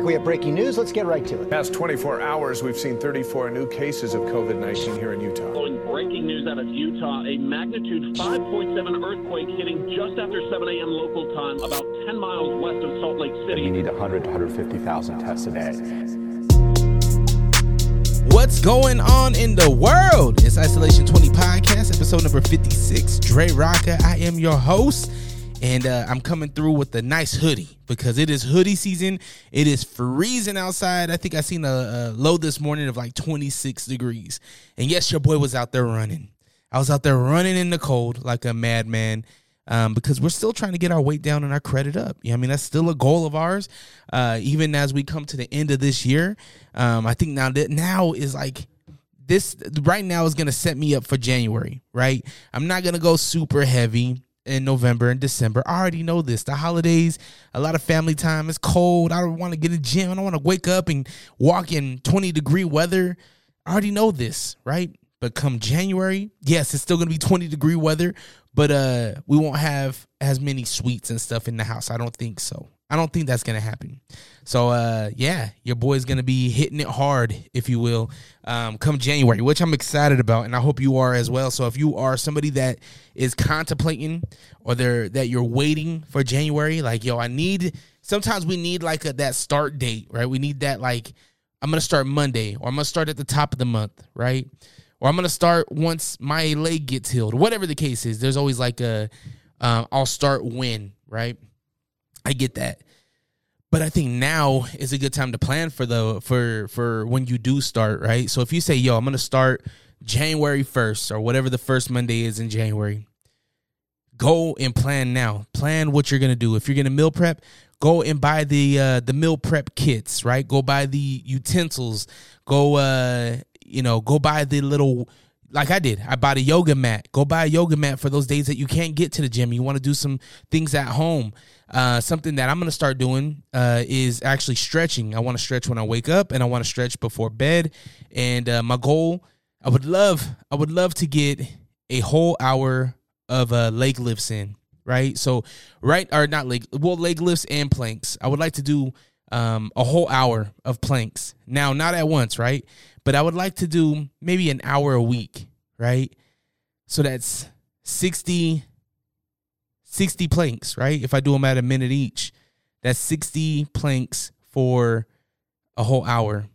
We have breaking news. Let's get right to it. Past 24 hours, we've seen 34 new cases of COVID 19 here in Utah. Following breaking news out of Utah, a magnitude 5.7 earthquake hitting just after 7 a.m. local time, about 10 miles west of Salt Lake City. You need 100 to 150,000 tests a day. What's going on in the world? It's Isolation 20 Podcast, episode number 56. Dre Rawka. I am your host and uh, I'm coming through with a nice hoodie because it is hoodie season. It is freezing outside. I think I seen a, a, low this morning of like 26 degrees, and yes, your boy was out there running. I was out there running in the cold like a madman. Um, because we're still trying to get our weight down and our credit up. I mean that's still a goal of ours. Uh, even as we come to the end of this year, um, I think now that now is like this right now is gonna set me up for January. Right, I'm not gonna go super heavy in November and December. I already know this. The holidays, a lot of family time. It's cold. I don't want to get a gym. I don't want to wake up and walk in 20 degree weather. I already know this, right? But come January, yes, it's still gonna be 20 degree weather, but uh we won't have as many sweets and stuff in the house. I don't think so. I don't think that's gonna happen. So uh yeah, your boy's gonna be hitting it hard, if you will, um, come January, which I'm excited about, and I hope you are as well. So if you are somebody that is contemplating or they're that you're waiting for January, like yo, I need sometimes we need like a, that start date, right? We need that like I'm gonna start Monday or I'm gonna start at the top of the month, right? Or I'm gonna start once my leg gets healed, whatever the case is. There's always like a um, I'll start when, right? I get that. But I think now is a good time to plan for the for for when you do start, right? So if you say, "Yo, I'm going to start January 1st or whatever the first Monday is in January." Go and plan now. Plan what you're going to do. If you're going to meal prep, go and buy the uh the meal prep kits, right? Go buy the utensils. Go uh you know, go buy the little like I did. I bought a yoga mat. Go buy a yoga mat for those days that you can't get to the gym. You want to do some things at home. Uh, something that I'm going to start doing uh, is actually stretching. I want to stretch when I wake up, and I want to stretch before bed. And uh, my goal, I would love, I would love to get a whole hour of uh, leg lifts in. Right. So right or not leg, well leg lifts and planks. I would like to do um, a whole hour of planks. Now, not at once, right? But I would like to do maybe an hour a week, right? So that's 60, 60 planks, right? If I do them at a minute each, that's 60 planks for a whole hour.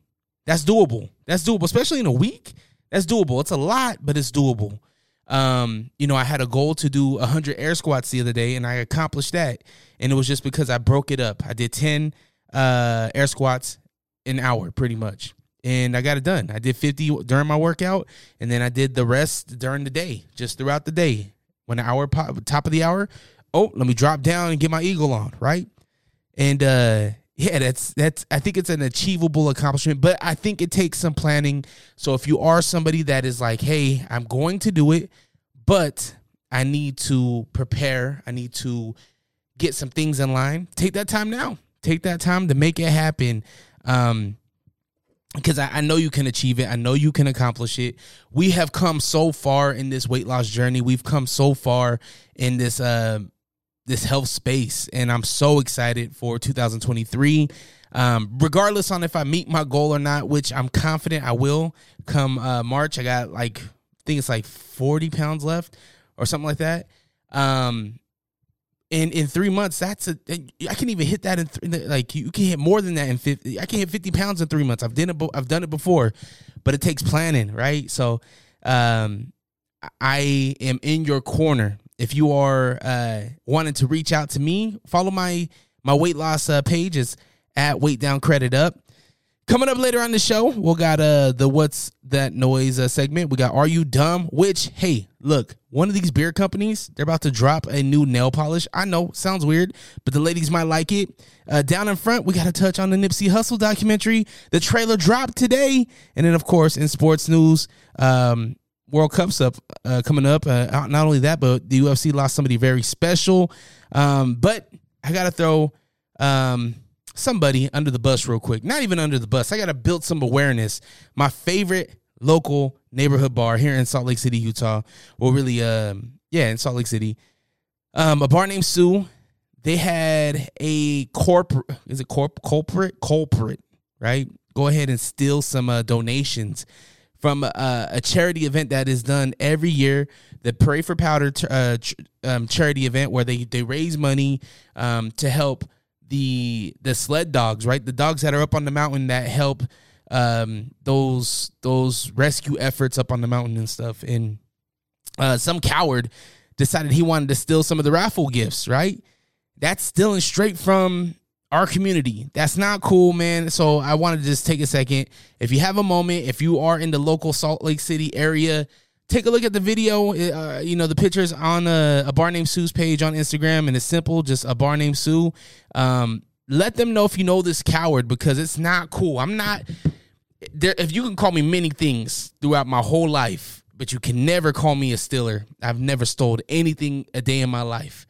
That's doable. That's doable, especially in a week. That's doable. It's a lot, but it's doable. Um, you know, I had a goal to do 100 air squats the other day, and I accomplished that. And it was just because I broke it up. I did 10 uh, air squats an hour, pretty much and I got it done. I did 50 during my workout, and then I did the rest during the day, just throughout the day. When the hour pop, top of the hour, oh, let me drop down and get my eagle on, right? And uh yeah, that's that's I think it's an achievable accomplishment, but I think it takes some planning. So if you are somebody that is like, "Hey, I'm going to do it, but I need to prepare. I need to get some things in line." Take that time now. Take that time to make it happen. Um because I, I, know you can achieve it. I know you can accomplish it. We have come so far in this weight loss journey. We've come so far in this uh, this health space, and I'm so excited for 2023. Um, regardless on if I meet my goal or not, which I'm confident I will come uh, March. I got like I think it's like 40 pounds left or something like that. Um, in in three months that's a i can't even hit that in th- like you can hit more than that in 50 i can hit 50 pounds in three months i've done it i've done it before but it takes planning right so um i am in your corner if you are uh wanting to reach out to me follow my my weight loss uh, page is at weight down credit up Coming up later on the show, we'll got uh the what's that noise uh, segment. We got are you dumb? Which hey, look, one of these beer companies they're about to drop a new nail polish. I know sounds weird, but the ladies might like it. Uh, down in front, we got to touch on the Nipsey Hussle documentary. The trailer dropped today, and then of course in sports news, um, World Cup's up uh, coming up. Uh, not only that, but the UFC lost somebody very special. Um, but I got to throw. Um, somebody under the bus real quick. Not even under the bus. I got to build some awareness. My favorite local neighborhood bar here in Salt Lake City, Utah. Well, really, um, yeah, in Salt Lake City. Um, a bar named Sue. they had a corporate is it corp culprit culprit right go ahead and steal some uh, donations from uh, a charity event that is done every year the pray for powder uh, um, charity event where they they raise money um, to help the the sled dogs right the dogs that are up on the mountain that help um, those those rescue efforts up on the mountain and stuff and uh, some coward decided he wanted to steal some of the raffle gifts right that's stealing straight from our community. That's not cool, man. So I wanted to just take a second. If you have a moment, if you are in the local Salt Lake City area, take a look at the video. Uh, you know, the pictures on a, a, bar named Sue's page on Instagram, and it's simple, just a bar named Sue. Um, let them know if you know this coward because it's not cool. I'm not. There, if you can call me many things throughout my whole life, but you can never call me a stealer. I've never stole anything a day in my life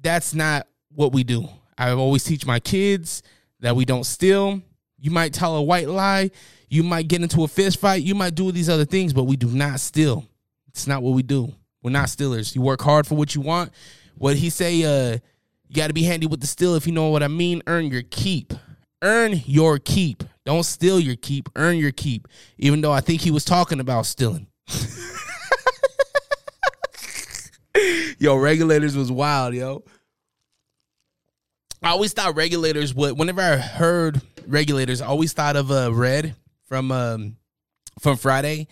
that's not what we do. I always teach my kids that we don't steal. You might tell a white lie. You might get into a fist fight. You might do these other things, but we do not steal. It's not what we do. We're not stealers. You work hard for what you want. What he say, uh, you got to be handy with the steal if you know what I mean. Earn your keep. Earn your keep. Don't steal your keep. Earn your keep. Even though I think he was talking about stealing. yo, regulators was wild, yo. I always thought regulators would. Whenever I heard regulators, I always thought of uh, Red from um, from Friday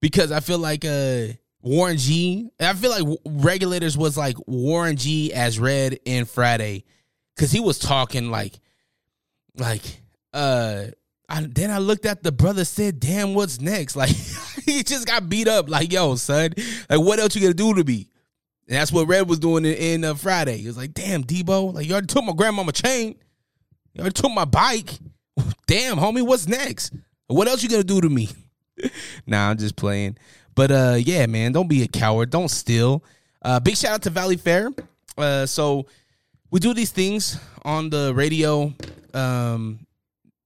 because I feel like uh, Warren G. I feel like regulators was like Warren G as Red in Friday because he was talking like like uh. I, then I looked at the brother said, "Damn, what's next?" Like he just got beat up. Like yo, son, like what else you gonna do to me? And that's what Red was doing in, in uh, Friday. He was like, damn, Debo, like you already took my grandmama chain. You already took my bike. Damn, homie, what's next? What else you gonna do to me? nah, I'm just playing. But uh yeah, man, don't be a coward. Don't steal. Uh big shout out to Valleyfair. Uh so we do these things on the radio um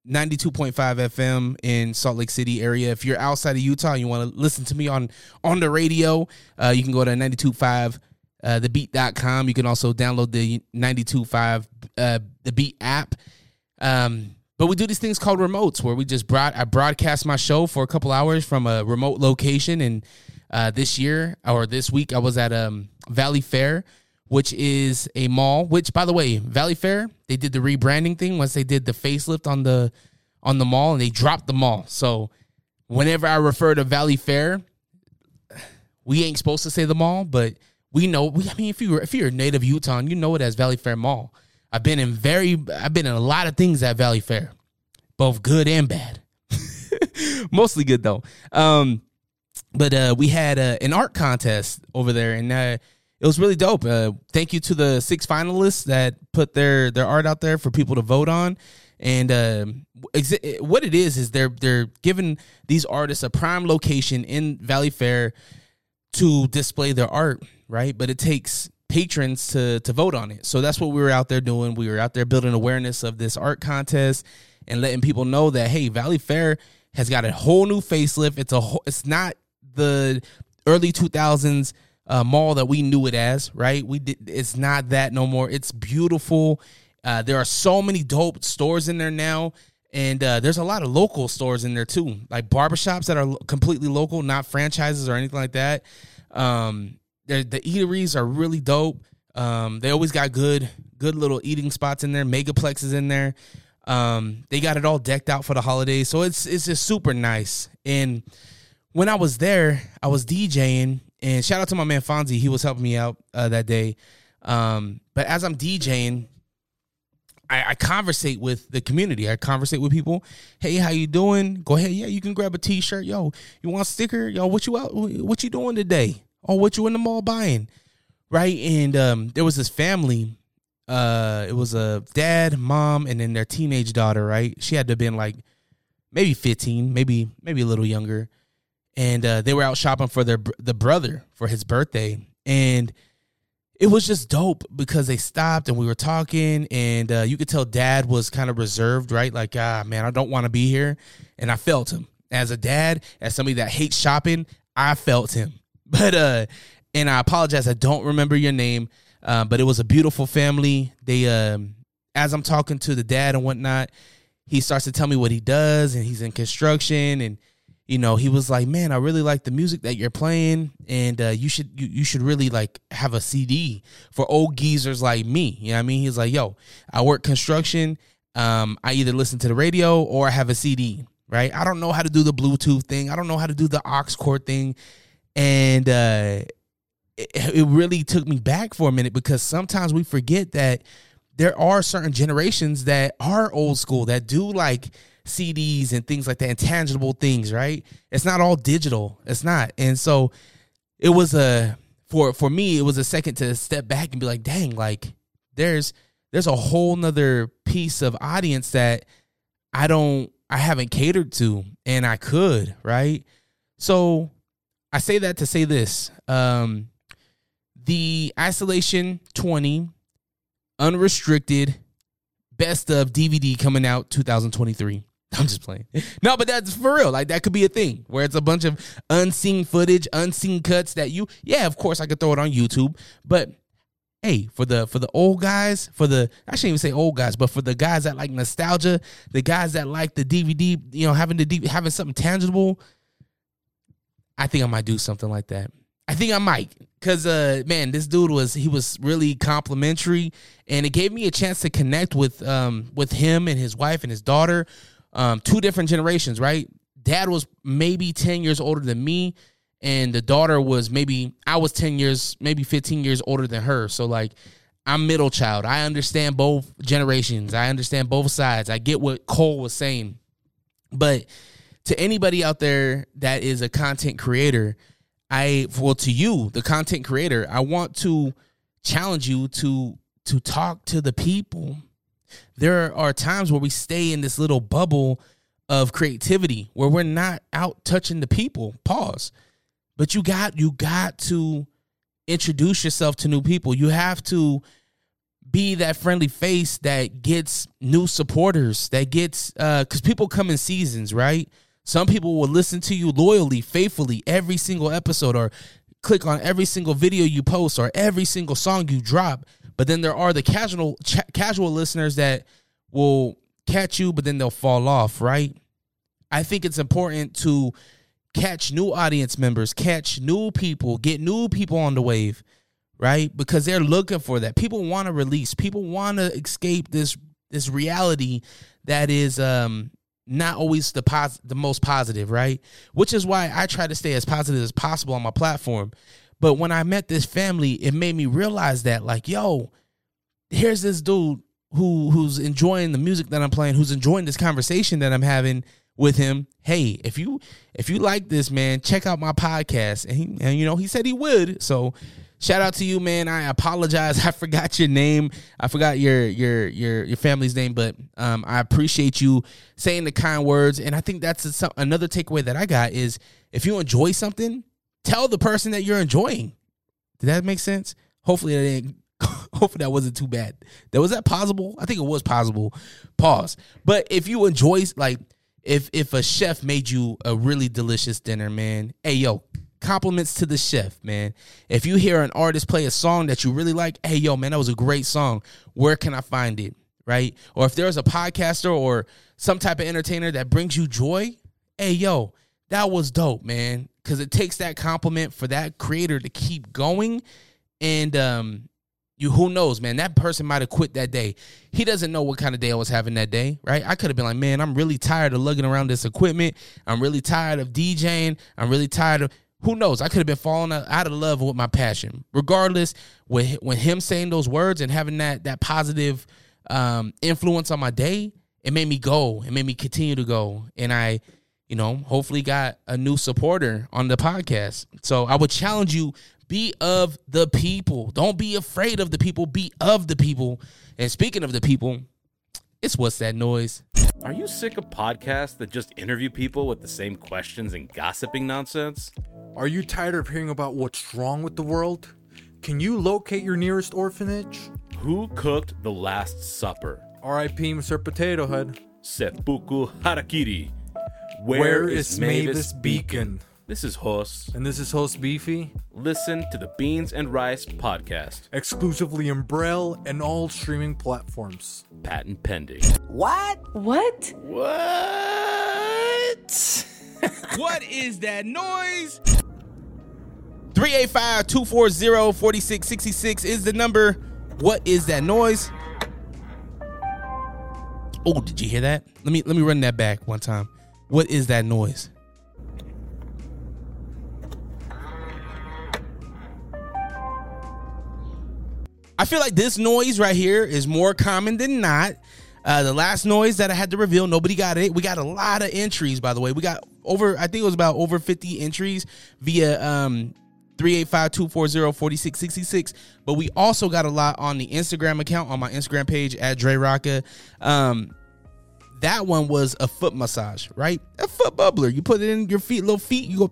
92.5 FM in Salt Lake City area. If you're outside of Utah and you want to listen to me on on the radio, uh, you can go to 92.5 uh, thebeat.com. You can also download the 92.5 uh, the Beat app. Um, but we do these things called remotes where we just brought I broadcast my show for a couple hours from a remote location. And uh, this year or this week, I was at um, Valleyfair, which is a mall. Which, by the way, Valley Fair they did the rebranding thing once they did the facelift on the on the mall, and they dropped the mall. So whenever I refer to Valley Fair, we ain't supposed to say the mall, but we know. We, I mean, if you if you're a native Utah, you know it as Valley Fair Mall. I've been in very, I've been in a lot of things at Valley Fair, both good and bad. Mostly good though. Um, but uh, we had uh, an art contest over there, and uh, it was really dope. Uh, thank you to the six finalists that put their their art out there for people to vote on. And uh, exa- what it is is they're they're giving these artists a prime location in Valley Fair to display their art, right? But it takes patrons to to vote on it. So that's what we were out there doing. We were out there building awareness of this art contest and letting people know that hey, Valley Fair has got a whole new facelift. It's a whole, it's not the early 2000s uh, mall that we knew it as, right? We did it's not that no more. It's beautiful. Uh, there are so many dope stores in there now. And uh, there's a lot of local stores in there too, like barbershops that are completely local, not franchises or anything like that. Um, the eateries are really dope. Um, they always got good, good little eating spots in there. Megaplexes in there. Um, they got it all decked out for the holidays, so it's it's just super nice. And when I was there, I was DJing, and shout out to my man Fonzie. He was helping me out uh, that day. Um, but as I'm DJing, I, I conversate with the community. I conversate with people. Hey, how you doing? Go ahead. Yeah, you can grab a T-shirt. Yo, you want a sticker? Yo, what you out? What you doing today? Oh, what you in the mall buying? Right. And um, there was this family. Uh, it was a dad, mom, and then their teenage daughter. Right. She had to have been like maybe 15, maybe maybe a little younger. And uh, they were out shopping for their the brother for his birthday, and it was just dope because they stopped and we were talking and uh, you could tell dad was kind of reserved right like ah man i don't want to be here and i felt him as a dad as somebody that hates shopping i felt him but uh and i apologize i don't remember your name Uh, but it was a beautiful family. They, um, as I'm talking to the dad and whatnot, he starts to tell me what he does, and he's in construction, and you know, he was like, "Man, I really like the music that you're playing, and uh, you should you, you should really like have a CD for old geezers like me." You know what I mean? He's like, "Yo, I work construction. Um, I either listen to the radio or I have a CD. Right? I don't know how to do the Bluetooth thing. I don't know how to do the aux cord thing, and uh, it, it really took me back for a minute because sometimes we forget that." there are certain generations that are old school that do like CDs and things like that, intangible things, right? It's not all digital. It's not. And so it was a for for me, it was a second to step back and be like, dang, like there's there's a whole nother piece of audience that I don't I haven't catered to and I could, right? So I say that to say this. Um the isolation 20 unrestricted best of DVD coming out 2023. I'm just playing. No, but that's for real. Like that could be a thing where it's a bunch of unseen footage, unseen cuts that you yeah, of course I could throw it on YouTube, but hey, for the for the old guys, for the I shouldn't even say old guys, but for the guys that like nostalgia, the guys that like the DVD, you know, having the having something tangible, I think I might do something like that. I think I might. Cause uh man, this dude was he was really complimentary and it gave me a chance to connect with um with him and his wife and his daughter. Um two different generations, right? Dad was maybe 10 years older than me and the daughter was maybe I was 10 years, maybe 15 years older than her. So like I'm middle child. I understand both generations. I understand both sides. I get what Cole was saying. But to anybody out there that is a content creator, I well to you, the content creator, I want to challenge you to to talk to the people. There are times where we stay in this little bubble of creativity where we're not out touching the people. Pause. But you got you got to introduce yourself to new people. You have to be that friendly face that gets new supporters, that gets uh cuz people come in seasons, right? Some people will listen to you loyally, faithfully every single episode or click on every single video you post or every single song you drop. But then there are the casual ch- casual listeners that will catch you but then they'll fall off, right? I think it's important to catch new audience members, catch new people, get new people on the wave, right? Because they're looking for that. People want to release. People want to escape this this reality that is um not always the pos- the most positive, right? Which is why I try to stay as positive as possible on my platform. But when I met this family, it made me realize that like, yo, here's this dude who who's enjoying the music that I'm playing, who's enjoying this conversation that I'm having with him. Hey, if you if you like this, man, check out my podcast. And he and you know, he said he would. So shout out to you, man. I apologize. I forgot your name. I forgot your your your your family's name, but um, I appreciate you saying the kind words. And I think that's a, another takeaway that I got is if you enjoy something, tell the person that you're enjoying. Did that make sense? Hopefully that didn't. Hopefully that wasn't too bad. That was that possible. I think it was possible. Pause. But if you enjoy like if if a chef made you a really delicious dinner, man, hey yo, compliments to the chef, man. If you hear an artist play a song that you really like, hey, yo, man, that was a great song. Where can I find it? Right? Or if there's a podcaster or some type of entertainer that brings you joy, hey, yo, that was dope, man. Cause it takes that compliment for that creator to keep going. And um, you who knows, man, that person might have quit that day. He doesn't know what kind of day I was having that day, right? I could have been like, man, I'm really tired of lugging around this equipment. I'm really tired of DJing. I'm really tired of who knows? I could have been falling out of love with my passion. Regardless, when when him saying those words and having that that positive um, influence on my day, it made me go. It made me continue to go, and I, you know, hopefully got a new supporter on the podcast. So I would challenge you: be of the people. Don't be afraid of the people. Be of the people. And speaking of the people, it's what's that noise. Are you sick of podcasts that just interview people with the same questions and gossiping nonsense? Are you tired of hearing about what's wrong with the world? Can you locate your nearest orphanage? Who cooked the Last Supper? R.I.P. Mr. Potato Head. Seppuku Harakiri. Where is Mavis Beacon? This is Hos. And this is host Beefy, Listen to the Beans and Rice podcast. exclusively in Braille and all streaming platforms. Patent pending. What? What? What? what is that noise? 385-240-4666 is the number. What is that noise? Oh, did you hear that? Let me let me run that back one time. What is that noise? I feel like this noise right here is more common than not. Uh, the last noise that I had to reveal, nobody got it. We got a lot of entries, by the way. We got over, I think it was about over 50 entries via um 385-240-4666. But we also got a lot on the Instagram account, on my Instagram page at Dre Rawka. Um, that one was a foot massage, right? A foot bubbler. You put it in your feet, little feet. You go,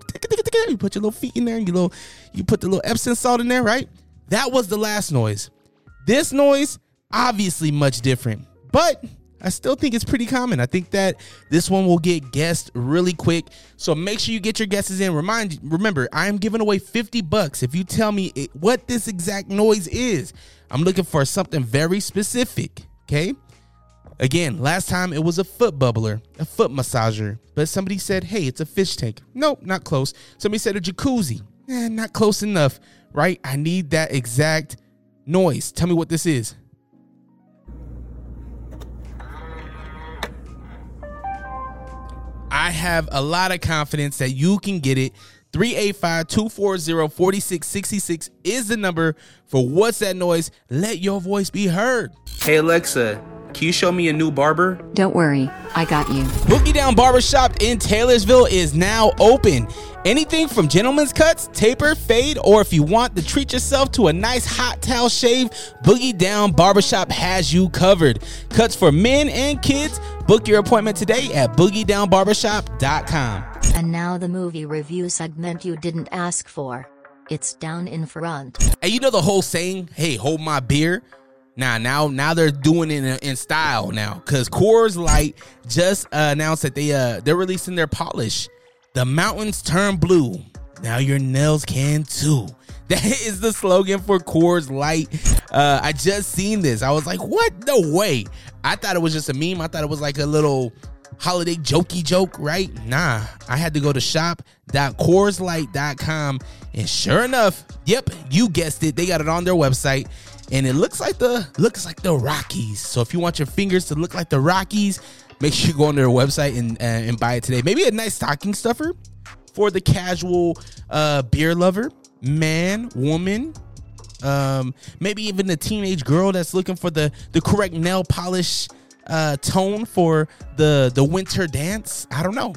you put your little feet in there, and you little, you put the little Epsom salt in there, right? That was the last noise. This noise, obviously much different, but I still think it's pretty common. I think that this one will get guessed really quick. So make sure you get your guesses in. Remind, remember, I am giving away 50 bucks if you tell me it, what this exact noise is. I'm looking for something very specific. Okay. Again, last time it was a foot bubbler, a foot massager, but somebody said, hey, it's a fish tank. Nope, not close. Somebody said a jacuzzi. Eh, not close enough, right? I need that exact noise. Tell me what this is. I have a lot of confidence that you can get it. 385-240-4666 is the number for what's that noise. Let your voice be heard. Hey Alexa, can you show me a new barber? Don't worry, I got you. Boogie Down Barbershop in Taylorsville is now open. Anything from gentlemen's cuts, taper, fade, or if you want to treat yourself to a nice hot towel shave, Boogie Down Barbershop has you covered. Cuts for men and kids. Book your appointment today at boogiedownbarbershop.com. And now the movie review segment you didn't ask for. It's down in front. And you know the whole saying, "Hey, hold my beer." Now, now, now they're doing it in, in style now because Coors Light just uh, announced that they uh they're releasing their polish. The mountains turn blue. Now your nails can too. That is the slogan for Coors Light. Uh, I just seen this. I was like, what? No way. I thought it was just a meme. I thought it was like a little holiday jokey joke, right? Nah, I had to go to shop.coorslight.com and sure enough, yep, you guessed it. They got it on their website and it looks like the looks like the Rockies. So if you want your fingers to look like the Rockies, make sure you go on their website and uh, and buy it today. Maybe a nice stocking stuffer for the casual uh, beer lover, man, woman, um, maybe even the teenage girl that's looking for the the correct nail polish uh, tone for the the winter dance. I don't know.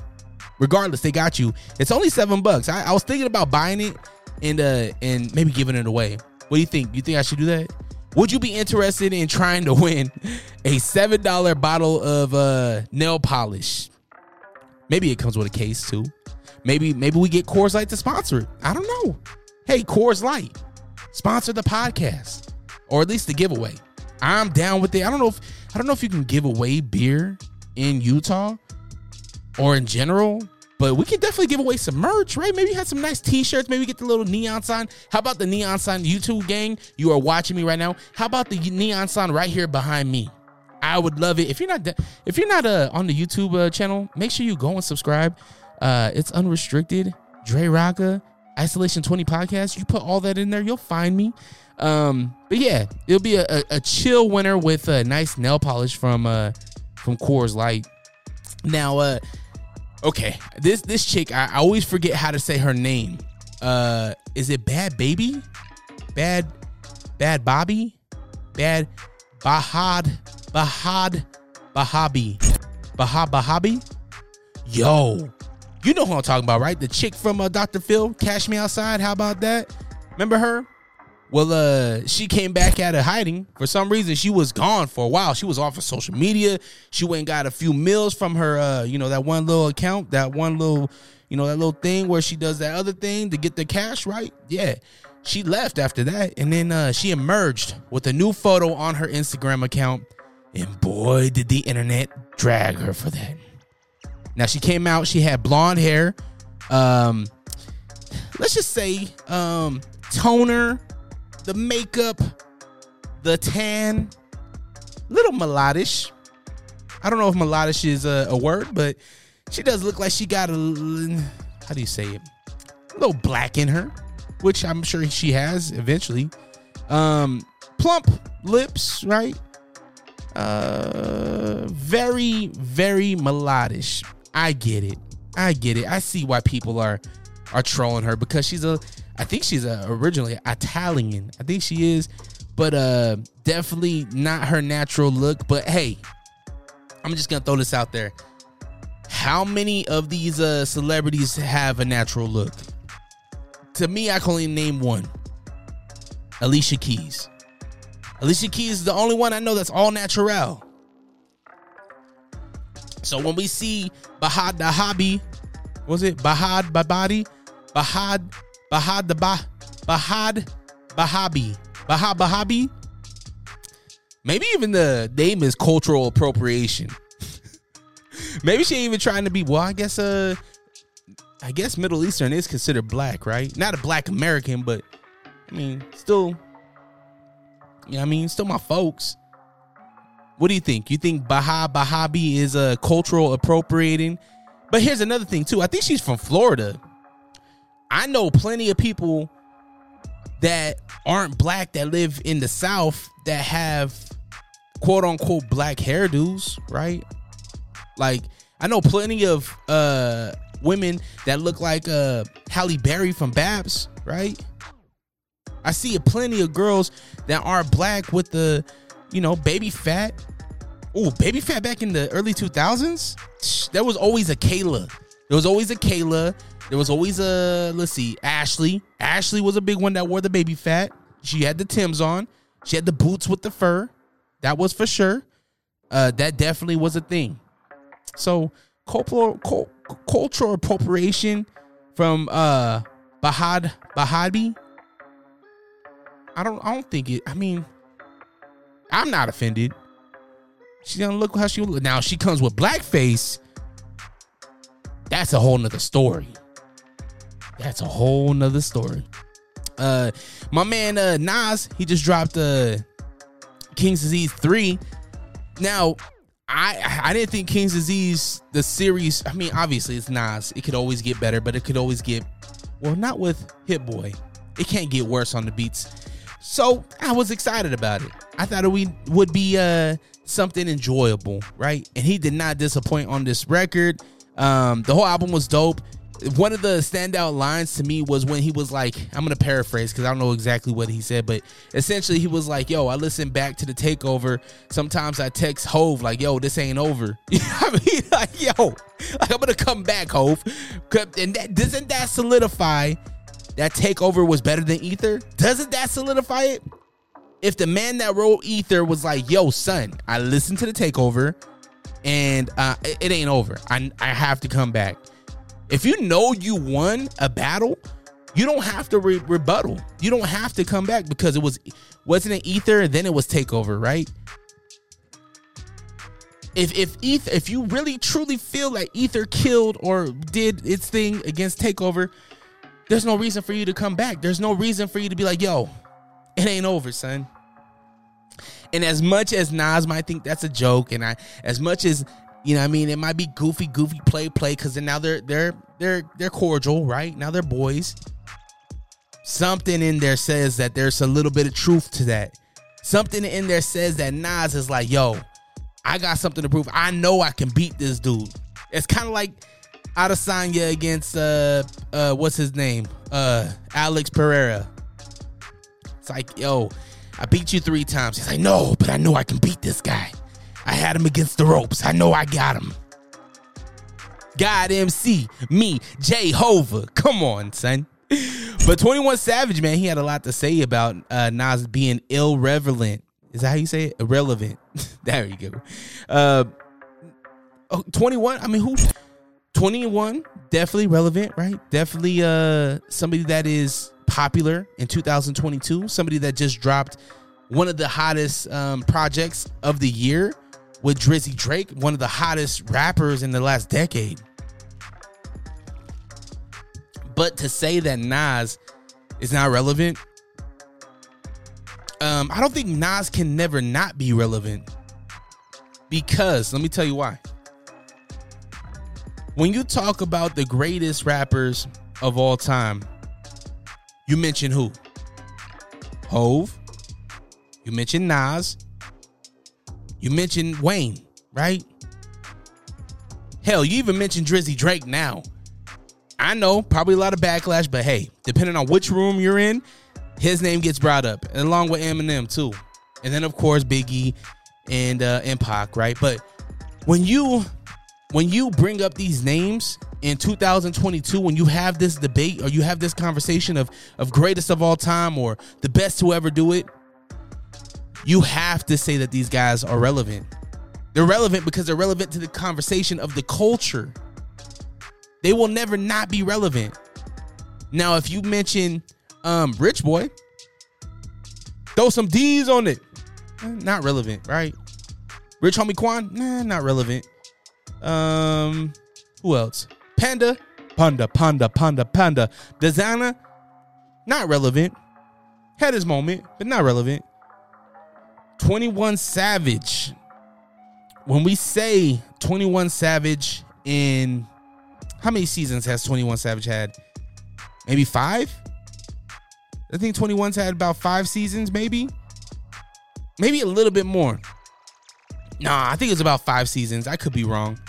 Regardless, they got you. It's only seven bucks. I, I was thinking about buying it and uh and maybe giving it away. What do you think? You think I should do that? Would you be interested in trying to win a seven dollar bottle of uh nail polish? Maybe it comes with a case too. Maybe maybe we get Coors Light to sponsor it. I don't know. Hey, Coors Light, sponsor the podcast or at least the giveaway. I'm down with it. I don't know if I don't know if you can give away beer in Utah or in general, but we can definitely give away some merch, right? Maybe have some nice t-shirts, maybe get the little neon sign. How about the neon sign YouTube gang? You are watching me right now. How about the neon sign right here behind me? I would love it. If you're not if you're not uh, on the YouTube uh, channel, make sure you go and subscribe. Uh, it's unrestricted. Dre Rawka, Isolation 20 podcast. You put all that in there, you'll find me. Um, but yeah, it'll be a, a, a chill winter with a nice nail polish from uh from Coors Light. Now, uh, okay, this this chick, I, I always forget how to say her name. Uh, is it Bad Baby? Bad, Bad Bobby, Bad Bahad, Bahad, Bahabi, Bahab Bahabi. Yo, you know who I'm talking about, right? The chick from uh, Dr. Phil, Cash Me Outside. How about that? Remember her? Well, uh, she came back out of hiding. For some reason, she was gone for a while. She was off of social media. She went and got a few meals from her, uh, you know, that one little account, that one little, you know, that little thing where she does that other thing to get the cash, right? Yeah. She left after that. And then uh, she emerged with a new photo on her Instagram account. And boy, did the internet drag her for that. Now she came out, she had blonde hair. Um, let's just say um toner, the makeup, the tan, little melodish. I don't know if melodish is a, a word, but she does look like she got a how do you say it? A little black in her, which I'm sure she has eventually. Um, plump lips, right? Uh, very, very melodish. I get it. I get it. I see why people are are trolling her because she's a. I think she's a originally Italian. I think she is, but uh, definitely not her natural look. But hey, I'm just gonna throw this out there. How many of these uh celebrities have a natural look? To me, I can only name one. Alicia Keys. Alicia Keys is the only one I know that's all natural. So when we see Bahad the was it Bahad Babadi? Bahad Bahad the bah Bahad Bahabi. Bahad Bahabi? Maybe even the name is cultural appropriation. Maybe she ain't even trying to be well, I guess uh I guess Middle Eastern is considered black, right? Not a black American, but I mean, still you know I mean, still my folks. What do you think? You think Baha Bahabi is a uh, cultural appropriating? But here's another thing too. I think she's from Florida. I know plenty of people that aren't black that live in the South that have quote unquote black hairdos, right? Like I know plenty of uh women that look like uh Halle Berry from B.A.P.S., right? I see plenty of girls that are black with the, you know, Baby Phat. Oh, Baby Phat back in the early 2000s? There was always a Kayla. There was always a Kayla. There was always a, let's see, Ashley. Ashley was a big one that wore the Baby Phat. She had the Tims on. She had the boots with the fur. That was for sure. Uh, that definitely was a thing. So, cultural, cultural appropriation from uh, Bahad Bahabi I don't I don't think it. I mean, I'm not offended. She gonna look how she look. Now she comes with blackface. That's a whole nother story. That's a whole nother story. Uh my man uh Nas, he just dropped uh King's Disease 3. Now, I I didn't think King's Disease the series, I mean, obviously it's Nas. It could always get better, but it could always get well, not with Hit Boy. It can't get worse on the beats so I was excited about it. I thought it would be uh, something enjoyable, right? And he did not disappoint on this record. Um, the whole album was dope. One of the standout lines to me was when he was like, I'm gonna paraphrase because I don't know exactly what he said, but essentially he was like, Yo, I listened back to the takeover. Sometimes I text Hove like, Yo, this ain't over. I mean? Like, yo, like I'm gonna come back, Hove. And that doesn't that solidify that takeover was better than Ether, doesn't that solidify it? If the man that wrote Ether was like, "Yo, son, I listened to the takeover, and uh, it, it ain't over. I I have to come back." If you know you won a battle, you don't have to re- rebuttal. You don't have to come back because it was wasn't it Ether, then it was Takeover, right? If if Ether, if you really truly feel like Ether killed or did its thing against Takeover, there's no reason for you to come back. There's no reason for you to be like, yo, it ain't over, son. And as much as Nas might think that's a joke, and I as much as you know, I mean, it might be goofy, goofy play, play, because now they're they're they're they're cordial, right? Now they're boys. Something in there says that there's a little bit of truth to that. Something in there says that Nas is like, yo, I got something to prove. I know I can beat this dude. It's kind of like Adesanya against uh uh what's his name? Uh Alex Pereira. It's like, yo, I beat you three times. He's like, no, but I know I can beat this guy. I had him against the ropes. I know I got him. God MC, me, Jehovah. Come on, son. But 21 Savage, man, he had a lot to say about uh, Nas being irrelevant. Is that how you say it? Irrelevant. there you go. Uh, oh, 21, I mean, who 21 definitely relevant right definitely uh somebody that is popular in 2022 somebody that just dropped one of the hottest um, projects of the year with Drizzy Drake one of the hottest rappers in the last decade But to say that Nas is not relevant, um, I don't think Nas can never not be relevant. Because let me tell you why. When you talk about the greatest rappers of all time, you mention who? Hove. You mentioned Nas. You mentioned Wayne, right? Hell, you even mentioned Drizzy Drake now. I know, probably a lot of backlash, but hey, depending on which room you're in, his name gets brought up, along with Eminem too, and then of course Biggie and uh, and Pac, right? But when you when you bring up these names in 2022, when you have this debate or you have this conversation of of greatest of all time or the best to ever do it, you have to say that these guys are relevant. They're relevant because they're relevant to the conversation of the culture. They will never not be relevant. Now, if you mention um Rich Boy, throw some D's on it. Eh, Not relevant, right? Rich Homie Quan, nah, not relevant. Um, who else? Panda, Panda, Panda, Panda, Panda. Desiigner, not relevant. Had his moment, but not relevant. 21 Savage. When we say 21 Savage in how many seasons has 21 Savage had? Maybe five? I think 21's had about five seasons, maybe. Maybe a little bit more. Nah, I think it's about five seasons. I could be wrong.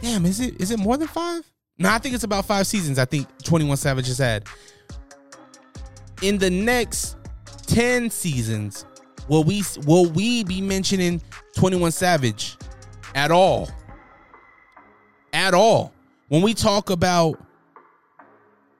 Damn, is it is it more than five? No, I think it's about five seasons. I think 21 Savage has had. In the next 10 seasons, will we will we be mentioning 21 Savage at all? At all. When we talk about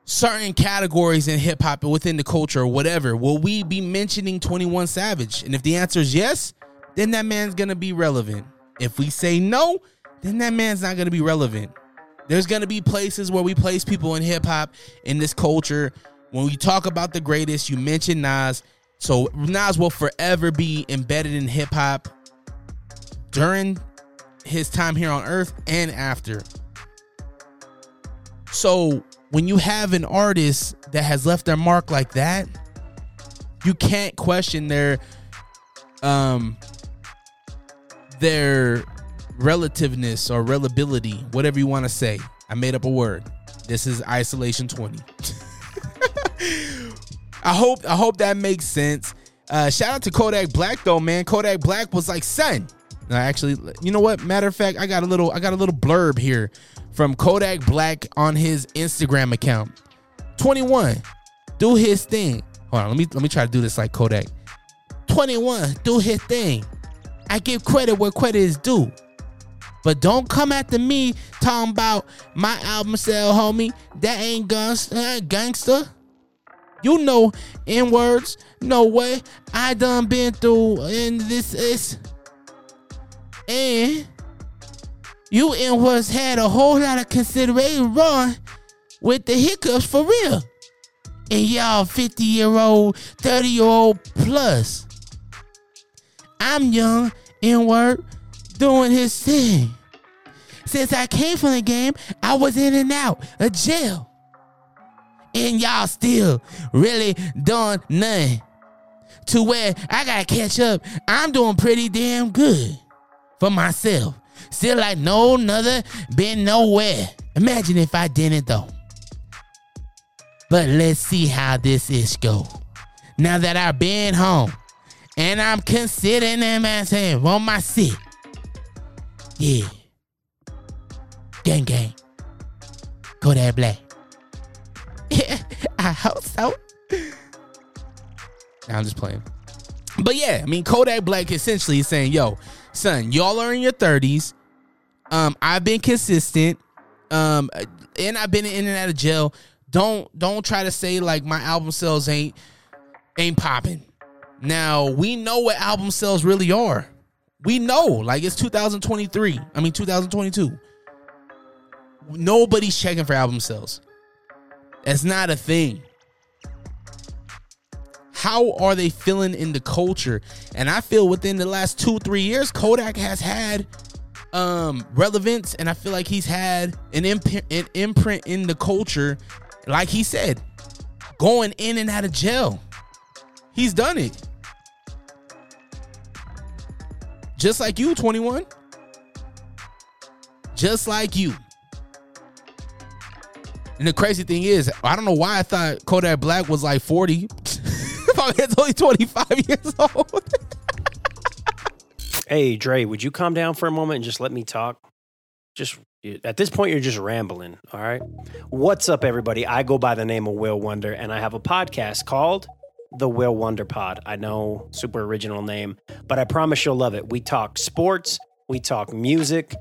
certain categories in hip hop and within the culture or whatever, will we be mentioning 21 Savage? And if the answer is yes, then that man's gonna be relevant. If we say no, then that man's not gonna be relevant. There's gonna be places where we place people in hip hop in this culture. When we talk about the greatest, you mention Nas. So Nas will forever be embedded in hip hop during his time here on earth and after. So when you have an artist that has left their mark like that, you can't question their um their relativeness or reliability, whatever you want to say. I made up a word. This is isolation 20. I hope I hope that makes sense. Uh, shout out to Kodak Black though, man. Kodak Black was like, son. No, actually, you know what? Matter of fact, I got a little I got a little blurb here from Kodak Black on his Instagram account. 21. Do his thing. Hold on, let me let me try to do this like Kodak. 21, do his thing. I give credit where credit is due. But don't come after me talking about my album sale, homie. That ain't gangster. gangster. You know, in words, no way. I done been through, and this is, and you in words had a whole lot of consideration wrong with the hiccups for real. And y'all 50 year old, 30 year old plus. I'm young, in word, doing his thing. Since I came from the game, I was in and out of jail. And y'all still really doing nothing. To where I gotta catch up. I'm doing pretty damn good for myself. Still like no another been nowhere. Imagine if I didn't though. But let's see how this is go. Now that I've been home and I'm considering myself on my seat. Yeah. Gang gang. Kodak Black. Hope so. Nah, I'm just playing. But yeah, I mean Kodak Black essentially is saying, yo, son, y'all are in your 30s. Um, I've been consistent. Um, and I've been in and out of jail. Don't don't try to say like my album sales ain't ain't popping. Now we know what album sales really are. We know, like it's 2023. I mean 2022. Nobody's checking for album sales. It's not a thing. How are they feeling in the culture? And I feel within the last two, three years, Kodak has had um relevance, and I feel like he's had an an imprint in the culture like he said, going in and out of jail. He's done it. Just like you, 21. Just like you. And the crazy thing is, I don't know why I thought Kodak Black was like 40. It's only 25 years old. Hey, Dre, would you calm down for a moment and just let me talk? Just at this point, you're just rambling. All right. What's up, everybody? I go by the name of Will Wonder, and I have a podcast called The Will Wonder Pod. I know, super original name, but I promise you'll love it. We talk sports, we talk music,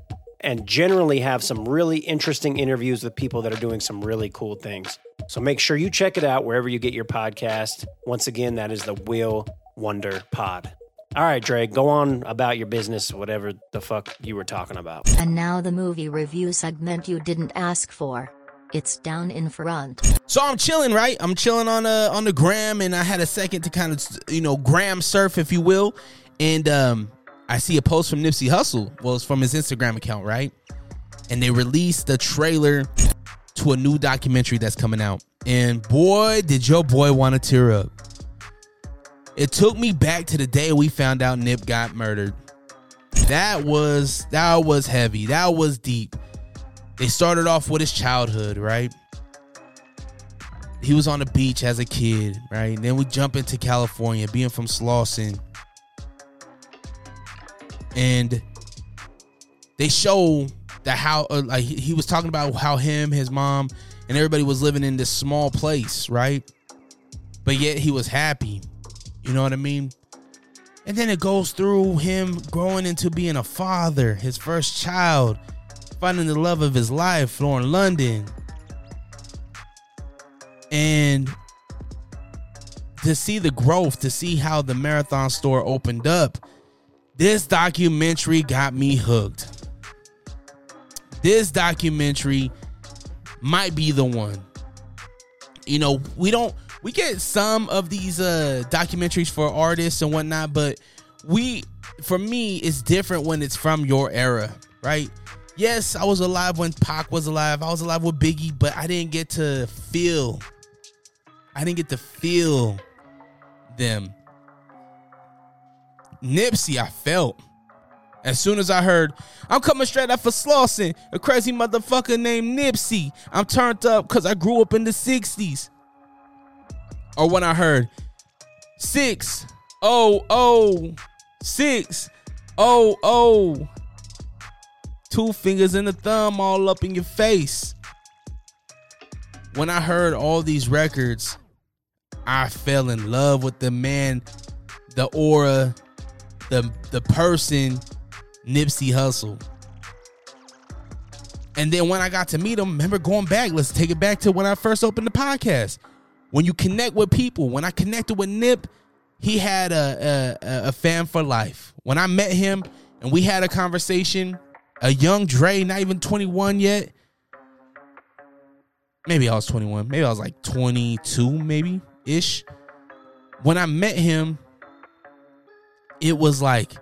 and generally have some really interesting interviews with people that are doing some really cool things. So make sure you check it out wherever you get your podcast. Once again, that is the Will Wonder Pod. All right, Dre, go on about your business, whatever the fuck you were talking about. And now the movie review segment you didn't ask for. It's down in front. So I'm chilling, right? I'm chilling on uh on the gram, and I had a second to kind of you know gram surf, if you will, and um I see a post from Nipsey Hussle. Well, it's from his Instagram account, right? And they released the trailer to a new documentary that's coming out, and boy, did your boy want to tear up. It took me back to the day we found out Nip got murdered. That was that was heavy. That was deep. They started off with his childhood, right? He was on the beach as a kid, right? then we jump into California, being from Slauson. And they show that how uh, like he was talking about how him, his mom, and everybody was living in this small place, right? But yet he was happy. You know what I mean? And then it goes through him growing into being a father, his first child, finding the love of his life, Lauren London. And to see the growth, to see how the marathon store opened up, this documentary got me hooked. This documentary might be the one. You know, we don't we get some of these uh documentaries for artists and whatnot, but we for me it's different when it's from your era, right? Yes, I was alive when Pac was alive. I was alive with Biggie, but I didn't get to feel. I didn't get to feel them. Nipsey, I felt. As soon as I heard, I'm coming straight out for Slauson, a crazy motherfucker named Nipsey. I'm turned up because I grew up in the 60s. Or when I heard, six, oh, oh, six, oh, oh, two fingers and a thumb all up in your face. When I heard all these records, I fell in love with the man, the aura, the the person, Nipsey Hussle. And then when I got to meet him, remember going back, let's take it back to when I first opened the podcast. When you connect with people, when I connected with Nip, he had a, a, a fan for life. When I met him and we had a conversation, a young Dre, not even 21 yet. Maybe I was 21. Maybe I was like 22, maybe ish. When I met him, it was like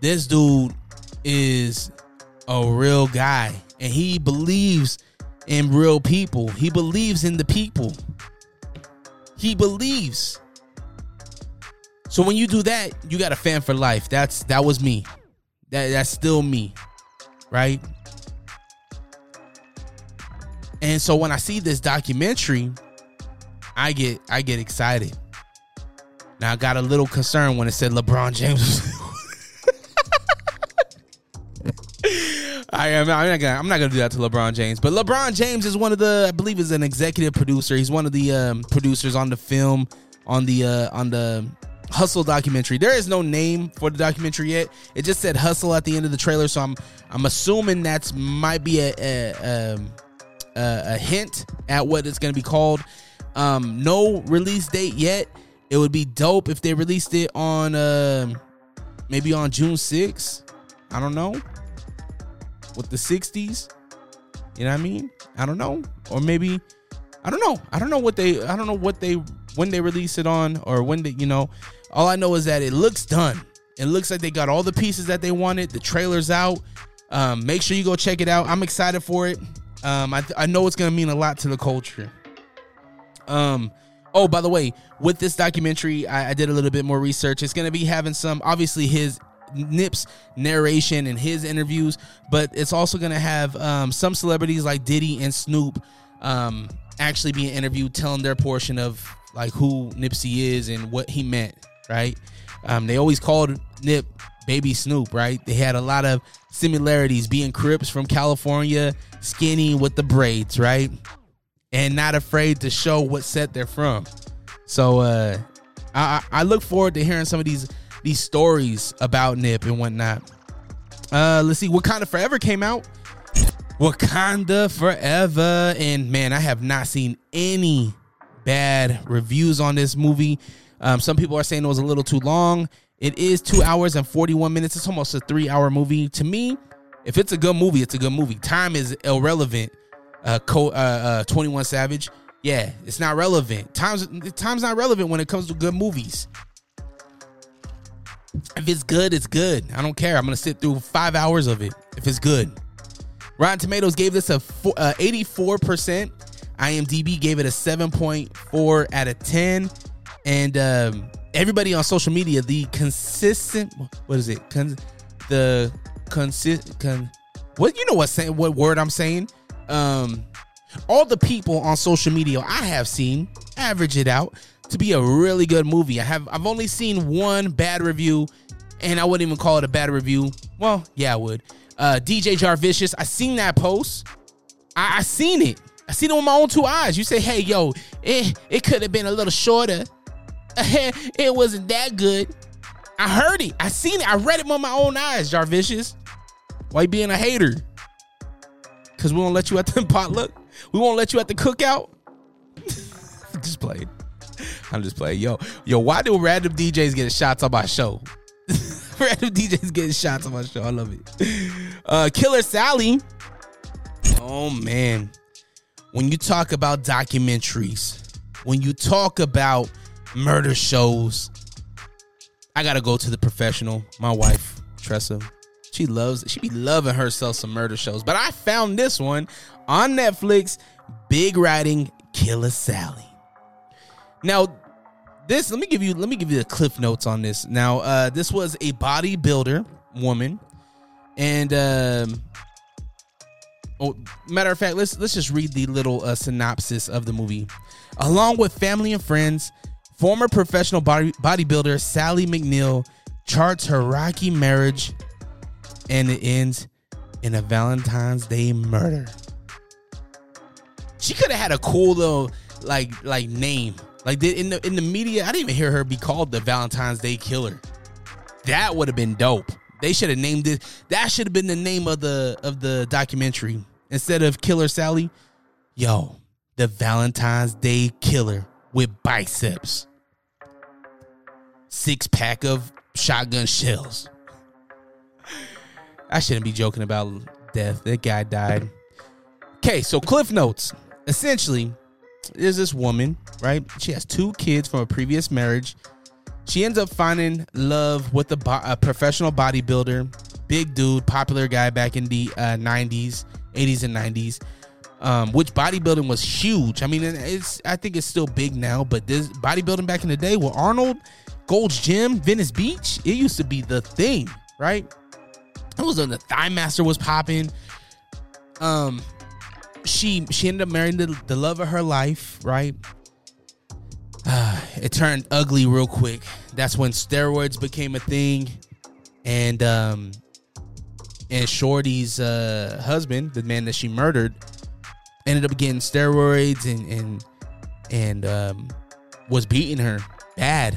this dude is a real guy and he believes in real people. He believes in the people. He believes. So when you do that, you got a fan for life. That's that was me. That that's still me. Right? And so when I see this documentary, I get I get excited. Now I got a little concerned when it said LeBron James. I am. I'm not gonna. I'm not gonna do that to LeBron James. But LeBron James is one of the. I believe is an executive producer. He's one of the um, producers on the film on the uh, on the Hustle documentary. There is no name for the documentary yet. It just said Hustle at the end of the trailer. So I'm I'm assuming that's might be a a, um, a, a hint at what it's gonna be called. Um, no release date yet. It would be dope if they released it on uh, maybe on June 6th. I don't know. With the 60s. You know what I mean? I don't know. Or maybe I don't know. I don't know what they I don't know what they when they release it on or when they, you know. All I know is that it looks done. It looks like they got all the pieces that they wanted. The trailer's out. Um, make sure you go check it out. I'm excited for it. Um, I, I know it's gonna mean a lot to the culture. Um. Oh, by the way, with this documentary, I, I did a little bit more research. It's gonna be having some, obviously, his Nip's narration and his interviews, but it's also gonna have um, some celebrities like Diddy and Snoop um, actually being interviewed, telling their portion of like who Nipsey is and what he meant. Right? Um, they always called Nip Baby Snoop. Right? They had a lot of similarities, being Crips from California, skinny with the braids. Right? And not afraid to show what set they're from. So uh, I, I look forward to hearing some of these these stories about Nip and whatnot. Uh, let's see, Wakanda Forever came out. Wakanda Forever, and man, I have not seen any bad reviews on this movie. Um, some people are saying it was a little too long. It is two hours and 41 minutes. It's almost a three hour movie. To me, if it's a good movie, it's a good movie. Time is irrelevant uh, co- uh, uh, 21 Savage. Yeah, it's not relevant. Time's time's not relevant when it comes to good movies. If it's good, it's good. I don't care. I'm gonna sit through five hours of it if it's good. Rotten Tomatoes gave this a uh, 84%. IMDb gave it a 7.4 out of 10. And um, everybody on social media, the consistent, what is it? Con- the consist, con- what you know what saying? What word I'm saying? Um all the people on social media I have seen average it out to be a really good movie. I have I've only seen one bad review, and I wouldn't even call it a bad review. Well, yeah, I would. Uh, DJ Jarvicious, I seen that post. I, I seen it. I seen it with my own two eyes. You say, hey, yo, it it could have been a little shorter. it wasn't that good. I heard it. I seen it. I read it with my own eyes, Jarvicious. Why you being a hater? Cause we won't let you at the potluck. We won't let you at the cookout. just playing. I'm just playing. Yo, yo, why do random DJs get shots on my show? random DJs getting shots on my show. I love it. Uh, Killer Sally. Oh man. When you talk about documentaries, when you talk about murder shows, I gotta go to the professional. My wife, Tressa. She loves she be loving herself some murder shows. But I found this one on Netflix, Big Writing Killer Sally. Now, this let me give you let me give you the cliff notes on this. Now, uh this was a bodybuilder woman and um Oh, matter of fact, let's let's just read the little uh, synopsis of the movie. Along with family and friends, former professional body, bodybuilder Sally McNeil charts her rocky marriage and it ends in a Valentine's Day murder. She could have had a cool little like like name. Like in the in the media, I didn't even hear her be called the Valentine's Day Killer. That would have been dope. They should have named it. That should have been the name of the of the documentary instead of Killer Sally. Yo, the Valentine's Day Killer with biceps, six pack of shotgun shells. I shouldn't be joking about death. That guy died. Okay, so Cliff Notes. Essentially, there's this woman, right? She has two kids from a previous marriage. She ends up finding love with a, bo- a professional bodybuilder, big dude, popular guy back in the uh, 90s, 80s, and 90s. Um, which bodybuilding was huge. I mean, it's I think it's still big now, but this bodybuilding back in the day with Arnold, Gold's Gym, Venice Beach, it used to be the thing, right? It was on the Thigh Master was popping. Um, she she ended up marrying the, the love of her life, right? Uh, it turned ugly real quick. That's when steroids became a thing, and um, and Shorty's uh husband, the man that she murdered, ended up getting steroids and and and um was beating her bad,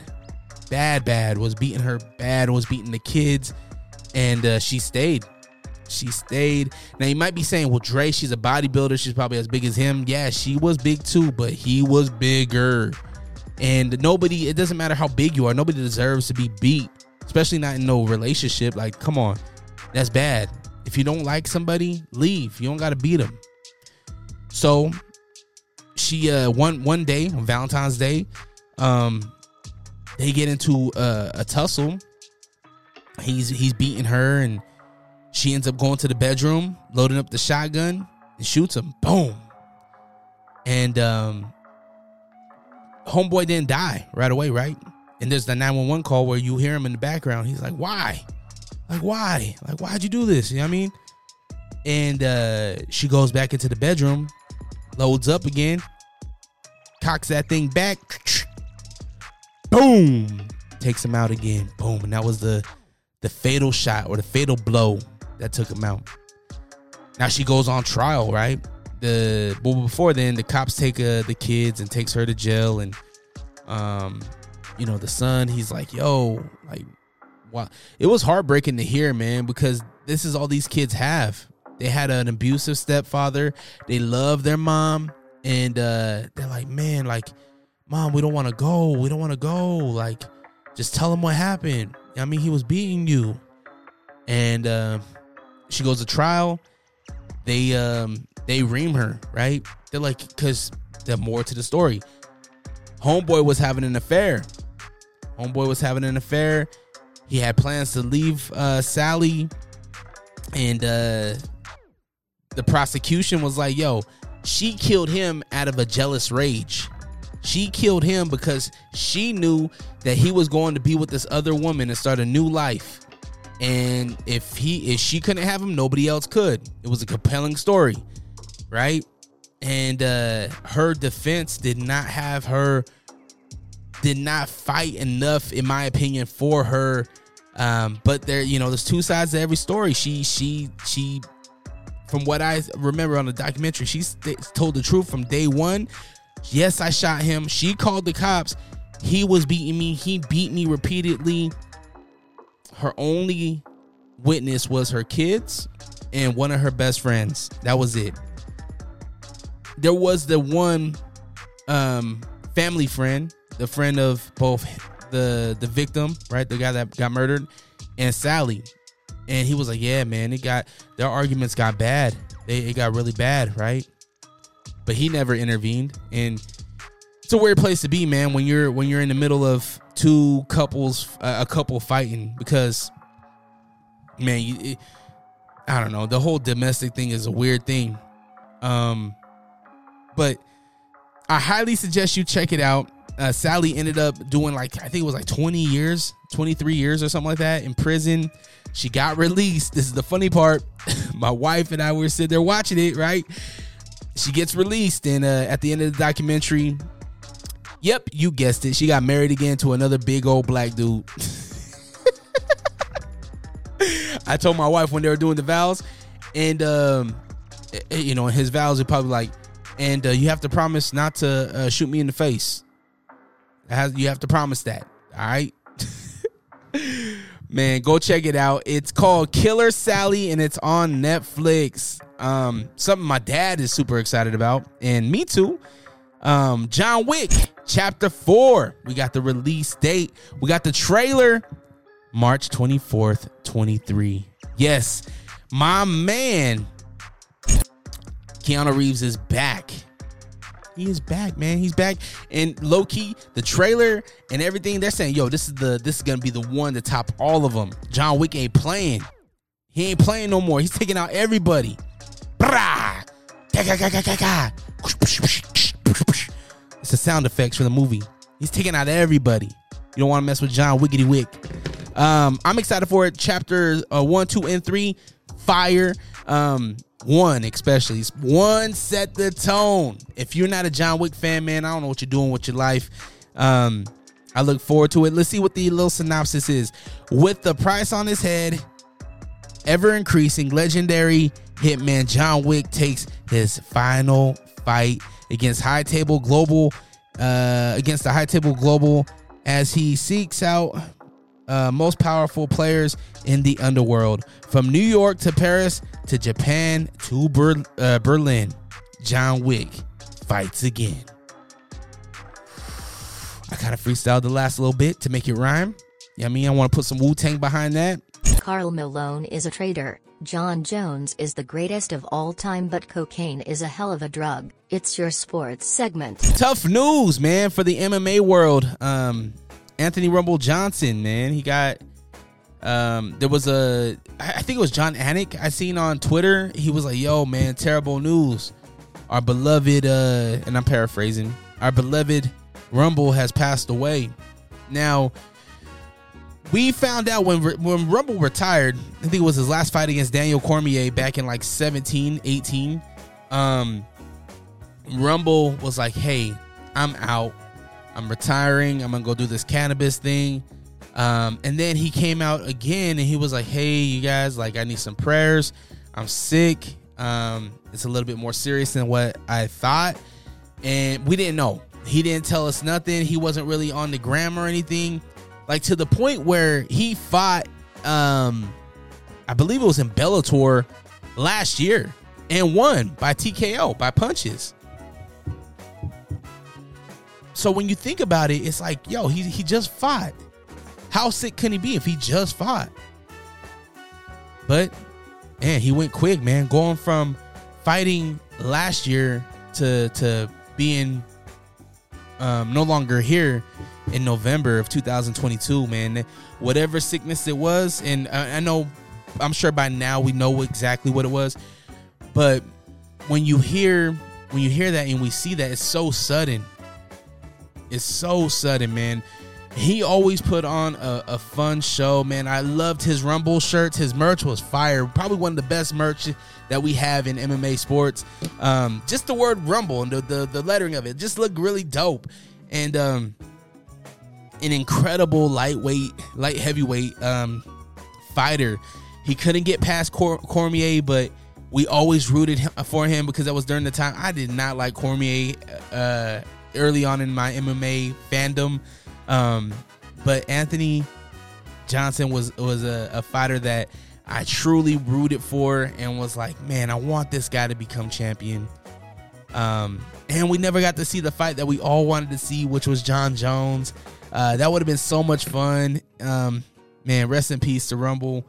bad, bad. Was beating her bad. Was beating the kids and uh, she stayed. She stayed. Now you might be saying, "Well, Dre, she's a bodybuilder. She's probably as big as him." Yeah, she was big too, but he was bigger. And nobody, it doesn't matter how big you are. Nobody deserves to be beat, especially not in no relationship. Like, come on, that's bad. If you don't like somebody, leave. You don't got to beat them. So she, uh, one one day on Valentine's Day, um, they get into uh, a tussle he's he's beating her and she ends up going to the bedroom loading up the shotgun and shoots him boom and um homeboy didn't die right away, right? And there's the 911 call where you hear him in the background. He's like, why? Like, why? Like, why'd you do this? You know what I mean? And uh, she goes back into the bedroom, loads up again, cocks that thing back, boom, takes him out again, boom, and that was the the fatal shot or the fatal blow that took him out. Now she goes on trial, right? The well before then, the cops take uh, the kids and takes her to jail, and um, you know the son, he's like, yo, like, wow, it was heartbreaking to hear, man, because this is all these kids have. They had an abusive stepfather. They love their mom, and uh, they're like, man, like, mom, we don't want to go. We don't want to go. Like, just tell them what happened. I mean, he was beating you, and uh, she goes to trial. They um they ream her, right? They're like, because the more to the story. Homeboy was having an affair. Homeboy was having an affair. He had plans to leave uh, Sally, and uh, the prosecution was like, "Yo, she killed him out of a jealous rage. She killed him because she knew that he was going to be with this other woman and start a new life. And if he if she couldn't have him, nobody else could. It was a compelling story, right? And uh her defense did not have her did not fight enough in my opinion for her um but there you know there's two sides to every story she she she from what i remember on the documentary she st- told the truth from day one yes i shot him. She called the cops. He was beating me. He beat me repeatedly. Her only witness was her kids and one of her best friends. That was it. There was the one um family friend the friend of both the the victim right? The guy that got murdered and sally. And he was like yeah man it got their arguments got bad. They, it got really bad right but he never intervened. And it's a weird place to be man when you're when you're in the middle of two couples uh, a couple fighting because man you, it, i don't know. The whole domestic thing is a weird thing. Um but i highly suggest you check it out. Uh, sally ended up doing like i think it was like 20 years 23 years or something like that in prison. She got released. This is the funny part. My wife and i were sitting there watching it right she gets released and uh, at the end of the documentary Yep, you guessed it. She got married again to another big old black dude. I told my wife when they were doing the vows, and um, you know, his vows are probably like, and uh, you have to promise not to uh, shoot me in the face. You have to promise that. All right. Man, go check it out. It's called Killer Sally and it's on Netflix. Um, something my dad is super excited about, and me too. Um, John Wick Chapter 4. We got the release date. We got the trailer March 24th, 23. Yes, my man Keanu Reeves is back. He is back, man. He's back. And low key, the trailer and everything, they're saying, yo, this is the this is gonna be the one to top all of them. John Wick ain't playing. He ain't playing no more. He's taking out everybody. It's the sound effects for the movie. He's taking out everybody. You don't want to mess with John Wickety Wick. Um, I'm excited for it. Chapter uh, one, two, and three, fire. Um, one especially. One set the tone. If you're not a John Wick fan, man, I don't know what you're doing with your life. Um, I look forward to it. Let's see what the little synopsis is. With the price on his head, ever increasing, legendary hitman John Wick takes his final fight against High Table Global, uh, against the High Table Global, as he seeks out uh, most powerful players in the underworld. From New York to Paris to Japan to Ber- uh, Berlin, John Wick fights again. I kind of freestyled the last little bit to make it rhyme. Yeah, you know I mean, I want to put some Wu Tang behind that. Karl Malone is a traitor. Jon Jones is the greatest of all time, but cocaine is a hell of a drug. It's your sports segment. Tough news, man, for the MMA world. Um, Anthony Rumble Johnson, man, he got. Um, there was a, I think it was Jon Anik I seen on Twitter. He was like, "Yo, man, terrible news. Our beloved, uh, and I'm paraphrasing, our beloved Rumble has passed away. Now, we found out when when Rumble retired, I think it was his last fight against Daniel Cormier back in like 17, 18. Um, Rumble was like, "Hey, I'm out. I'm retiring. I'm gonna go do this cannabis thing." Um, and then he came out again and he was like, "Hey, you guys, like, I need some prayers. I'm sick. Um, it's a little bit more serious than what I thought." And we didn't know. He didn't tell us nothing. He wasn't really on the gram or anything. Like to the point where he fought, um, I believe it was in Bellator last year and won by TKO by punches. So when you think about it, it's like, yo, he he just fought. How sick can he be if he just fought? But man, he went quick, man. Going from fighting last year to to being um, no longer here in November of 2022, man. Whatever sickness it was, and I, I know, I'm sure by now we know exactly what it was, but when you hear when you hear that and we see that, it's so sudden. It's so sudden, man. He always put on a, a, fun show, man. I loved his Rumble shirts. His merch was fire. Probably one of the best merch that we have in MMA sports. Um, just the word Rumble and the, the, the lettering of it just looked really dope. And um, an incredible lightweight, light heavyweight um, fighter. He couldn't get past Cor- Cormier, but we always rooted for him because that was during the time I did not like Cormier uh, early on in my MMA fandom. Um, but Anthony Johnson was was a, a, fighter that I truly rooted for and was like, man, I want this guy to become champion. Um, and we never got to see the fight that we all wanted to see, which was Jon Jones. Uh, that would have been so much fun. Um, man, rest in peace to Rumble.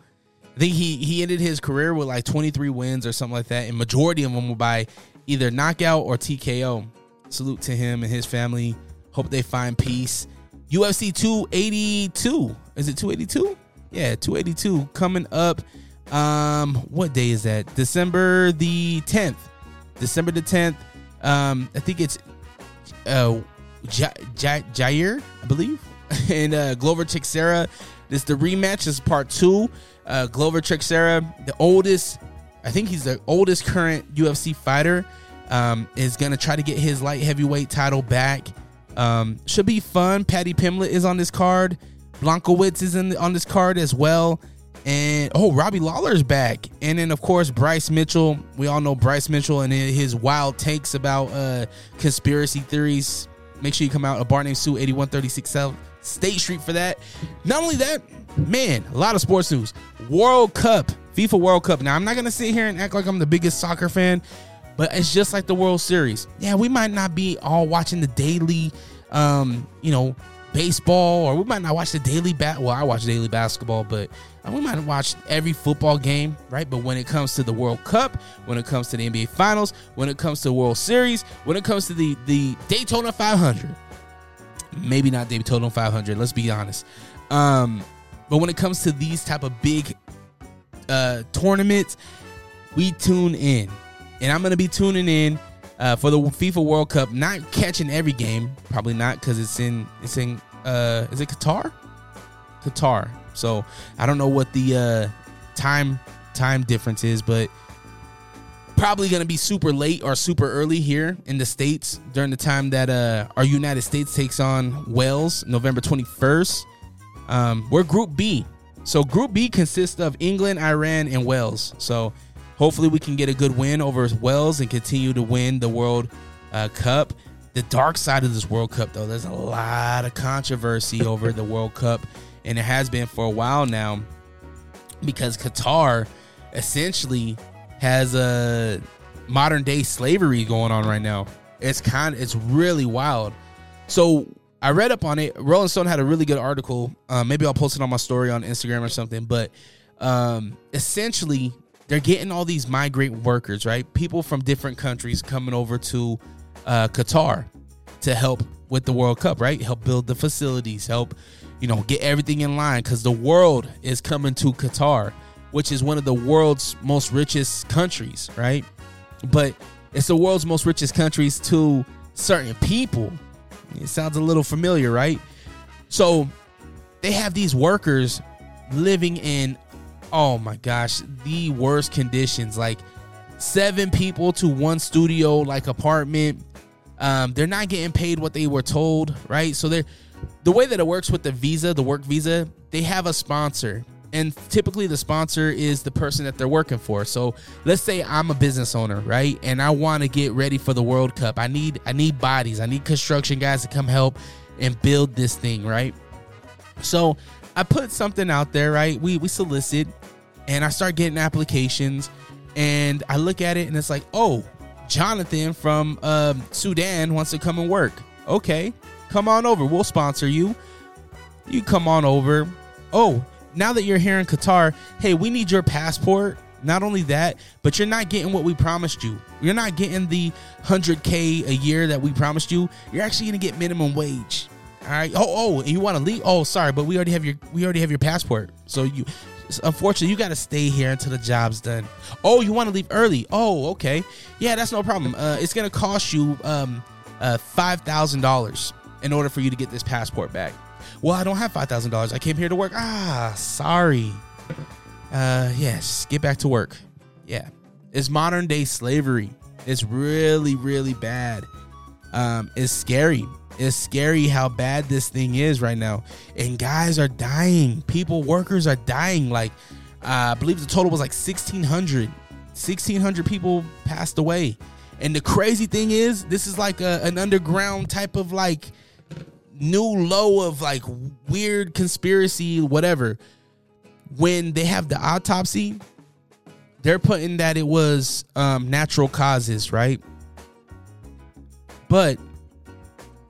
I think he he ended his career with like 23 wins or something like that, and majority of them were by either knockout or TKO. Salute to him and his family. Hope they find peace. UFC 282. Is it 282? Yeah, 282 coming up. Um, what day is that? December the 10th. December the 10th. Um, I think it's uh Jair, I believe, and uh, Glover Teixeira. This is the rematch. This is part two. Uh, Glover Teixeira, the oldest, I think he's the oldest current UFC fighter, um, is gonna try to get his light heavyweight title back. Um, should be fun. Paddy Pimblett is on this card. Blachowicz is in on this card as well. And oh, Robbie Lawler's back. And then of course Bryce Mitchell. We all know Bryce Mitchell and his wild takes about uh, conspiracy theories. Make sure you come out a bar named Sue 8136 South State Street for that. Not only that, man, a lot of sports news. World Cup, FIFA World Cup. Now I'm not gonna sit here and act like I'm the biggest soccer fan, but it's just like the World Series. Yeah, we might not be all watching the daily, um, you know, baseball, or we might not watch the daily bat. Well, I watch daily basketball, but we might watch every football game, right? But when it comes to the World Cup, when it comes to the NBA Finals, when it comes to World Series, when it comes to the the Daytona 500, maybe not Daytona 500. Let's be honest. Um, but when it comes to these type of big uh, tournaments, we tune in, and I'm gonna be tuning in uh, for the FIFA World Cup. Not catching every game, probably not because it's in it's in uh, is it Qatar? Qatar. So I don't know what the uh, time time difference is, but probably to be super late or super early here in the states during the time that uh, our United States takes on Wales, November twenty first. Um, we're Group B, so Group B consists of England, Iran, and Wales. So hopefully we can get a good win over Wells and continue to win the World uh, Cup. The dark side of this World Cup, though, there's a lot of controversy over the World Cup and it has been for a while now because Qatar essentially has a modern day slavery going on right now. It's kind it's really wild. So I read up on it. Rolling Stone had a really good article. Uh, maybe I'll post it on my story on Instagram or something. But um, essentially, they're getting all these migrant workers, right? People from different countries coming over to uh, Qatar to help with the World Cup, right? Help build the facilities, help you know, get everything in line because the world is coming to Qatar, which is one of the world's most richest countries, right? But it's the world's most richest countries to certain people, It sounds a little familiar, right? So they have these workers living in, oh my gosh, the worst conditions. Like seven people to one studio, like apartment. Um, they're not getting paid what they were told, right? So they're the way that it works with the visa, the work visa, they have a sponsor. And typically the sponsor is the person that they're working for. So let's say I'm a business owner, right? And I want to get ready for the World Cup. I need I need bodies. I need construction guys to come help and build this thing, right? So I put something out there, right? We we solicit and I start getting applications and I look at it and it's like, oh, Jonathan from um, Sudan wants to come and work. Okay, come on over. We'll sponsor you. You come on over. Oh, now that you're here in Qatar, hey, we need your passport. Not only that, but you're not getting what we promised you. You're not getting the 100K a year that we promised you. You're actually going to get minimum wage. All right. Oh, oh, and you want to leave? Oh, sorry, but we already have your we already have your passport. So you unfortunately you got to stay here until the job's done. Oh, you want to leave early? Oh, okay. Yeah, that's no problem. Uh, it's going to cost you um uh $5,000 in order for you to get this passport back. Well, I don't have $5,000. I came here to work. Ah, sorry. Uh, yes, get back to work. Yeah. It's modern day slavery. It's really, really bad. Um, it's scary. It's scary how bad this thing is right now. And guys are dying. People, workers are dying. Like, uh, I believe the total was like 1,600. 1,600 people passed away. And the crazy thing is, this is like a, an underground type of like new low of like weird conspiracy, whatever. When they have the autopsy, they're putting that it was um, natural causes, right? But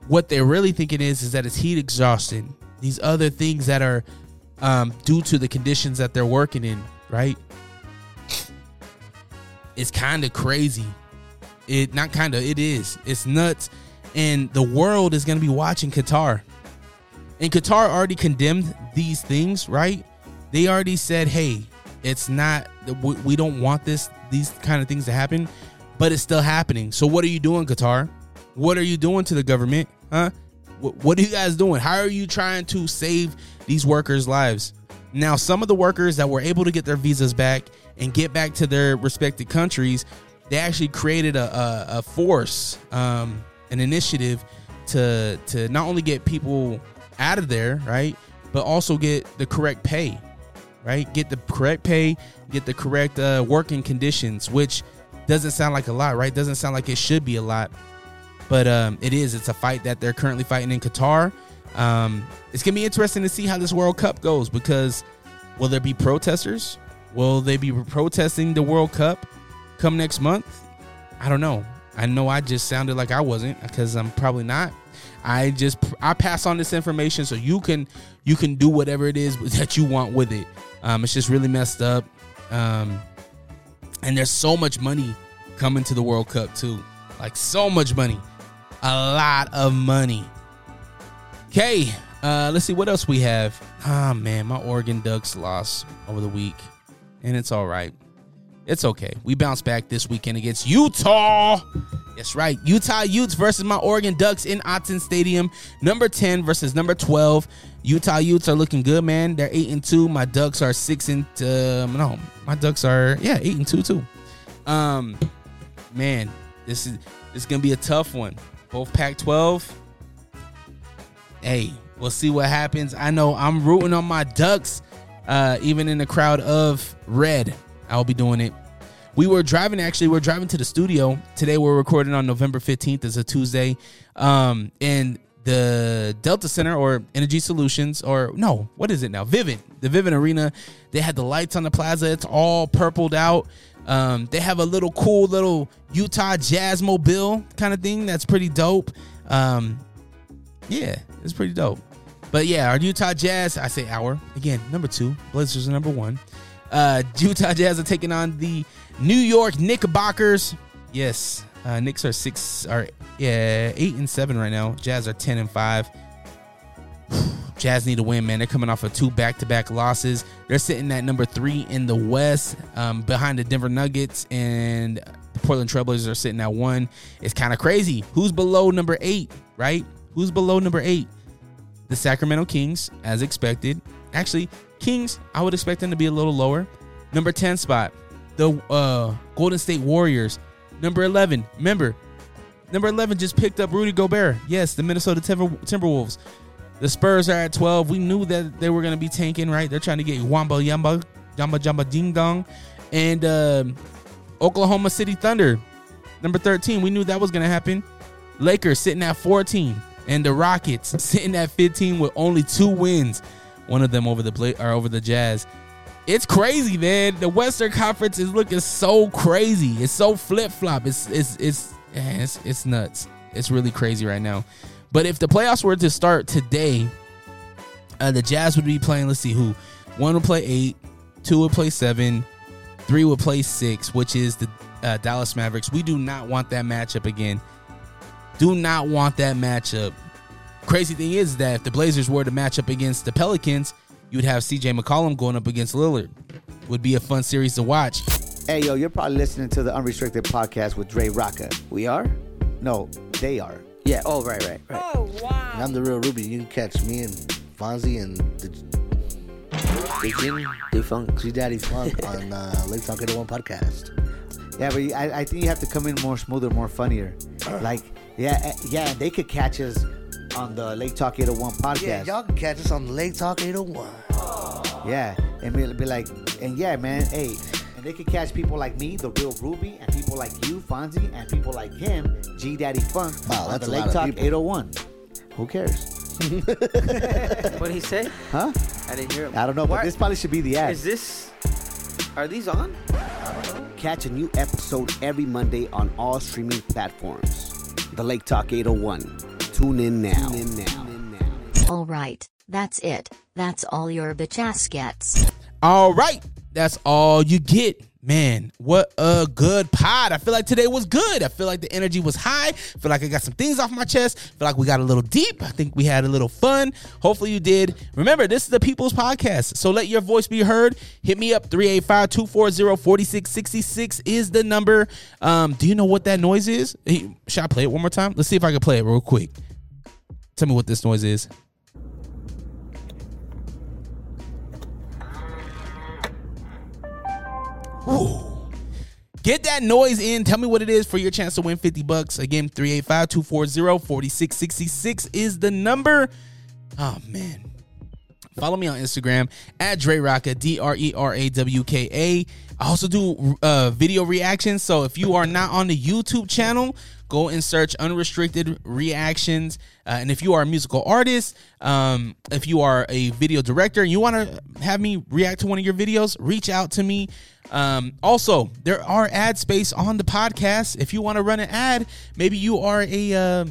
what they're really thinking is is that it's heat exhaustion. These other things that are um, due to the conditions that they're working in, right? It's kind of crazy. It not kind of. It is. It's nuts, and the world is going to be watching Qatar. And Qatar already condemned these things, right? They already said, "Hey, it's not. We don't want this. These kind of things to happen." But it's still happening. So what are you doing, Qatar? What are you doing to the government? Huh? What are you guys doing? How are you trying to save these workers' lives? Now, some of the workers that were able to get their visas back and get back to their respective countries, they actually created a, a, a force, um, an initiative to to not only get people out of there, right, but also get the correct pay, right? Get the correct pay, get the correct uh, working conditions, which doesn't sound like a lot, right? Doesn't sound like it should be a lot, but um, it is. It's a fight that they're currently fighting in Qatar. Um, it's gonna be interesting to see how this World Cup goes because will there be protesters? Will they be protesting the World Cup come next month? I don't know. I know I just sounded like I wasn't because I'm probably not. I just I pass on this information so you can you can do whatever it is that you want with it. Um, it's just really messed up. Um, and there's so much money coming to the World Cup too. Like so much money. A lot of money. Okay, uh, let's see what else we have. Ah man, my Oregon Ducks lost over the week. And it's all right. It's okay. We bounce back this weekend against Utah. That's right. Utah Utes versus my Oregon Ducks in Autzen Stadium. Number 10 versus number 12. Utah Utes are looking good, man. They're 8 and 2. My Ducks are 6 and um, no, my Ducks are yeah, 8 and 2 too. Um man, this is this is going to be a tough one. Both Pac-12. Hey, we'll see what happens. I know I'm rooting on my Ducks uh even in the crowd of red. I'll be doing it. We were driving actually, we are driving to the studio. Today we're recording on November 15th, it's a Tuesday. Um, and the Delta Center or Energy Solutions, or no, what is it now? Vivint, the Vivint Arena. They had the lights on the plaza, it's all purpled out. Um, they have a little cool little Utah Jazz mobile kind of thing that's pretty dope. Um, yeah, it's pretty dope. But yeah, our Utah Jazz, I say our again, number two. Blazers are number one. Uh, Utah Jazz are taking on the New York Knickerbockers. Yes, uh, Knicks are six, are yeah, eight and seven right now. Jazz are ten and five. Jazz need to win, man. They're coming off of two back-to-back losses. They're sitting at number three in the West, um, behind the Denver Nuggets, and the Portland Trailblazers are sitting at one. It's kind of crazy. Who's below number eight, right? Who's below number eight? The Sacramento Kings, as expected. Actually, Kings, I would expect them to be a little lower. Number 10 spot, the uh, Golden State Warriors. Number 11, remember, number 11 just picked up Rudy Gobert. Yes, the Minnesota Timber- Timberwolves. The Spurs are at 12. We knew that they were going to be tanking, right? They're trying to get Wamba Yamba, Jamba Jamba Ding Dong. And um Oklahoma City Thunder, number 13. We knew that was going to happen. Lakers sitting at 14. And the Rockets sitting at 15 with only two wins. One of them over the Bla- or over the Jazz. It's crazy, man. The Western Conference is looking so crazy. It's so flip flop. It's it's it's, it's it's nuts. It's really crazy right now. But if the playoffs were to start today, uh, the Jazz would be playing. Let's see who. One would play eight, two would play seven, three would play six, which is the uh, Dallas Mavericks. We do not want that matchup again. Do not want that matchup. Crazy thing is that if the Blazers were to match up against the Pelicans, you would have CJ McCollum going up against Lillard. Would be a fun series to watch. Hey, yo, you're probably listening to the Unrestricted podcast with Dre Rawka. We are? No, they are. Yeah. Oh, right, right, right. Oh, And I'm the real Ruby. You can catch me and Fonzie and the Big Jimmy, Big Funk. G Daddy Funk on uh, Lake Talk 81 podcast. Yeah, but I, I think you have to come in more smoother, more funnier. Like, yeah, eh, yeah, they could catch us on the Lake Talk 801 podcast. Yeah, y'all can catch us on Lake Talk 801. Yeah, and be, be like, and yeah, man, hey, and they could catch people like me, the real Ruby, and people like you, Fonzie, and people like him, G Daddy Funk, Wow, on that's the a Lake lot Talk people. 801. Who cares? What did he say? Huh? I didn't hear him. I don't know, but Why- this probably should be the ad. Is this? Are these on? Catch a new episode every Monday on all streaming platforms. The Lake Talk 801. Tune in now. Tune in now. All right, that's it. That's all your bitch ass gets. All right, that's all you get. Man, what a good pod. I feel like today was good. I feel like the energy was high. I feel like I got some things off my chest. I feel like we got a little deep. I think we had a little fun. Hopefully you did. Remember, this is the People's Podcast. So let your voice be heard. Hit me up 385-240-4666 is the number. Um, do you know what that noise is? Should I play it one more time? Let's see if I can play it real quick. Tell me what this noise is. Get that noise in. Tell me what it is for your chance to win 50 bucks. Again, 385-240-4666 is the number. Oh man. Follow me on Instagram at Dre Rawka, D R E R A W K A. I also do uh, video reactions. So if you are not on the YouTube channel, go and search unrestricted reactions. Uh, and if you are a musical artist, um, if you are a video director and you want to have me react to one of your videos, reach out to me. Um, also, there are ad space on the podcast. If you want to run an ad, maybe you are a. Uh,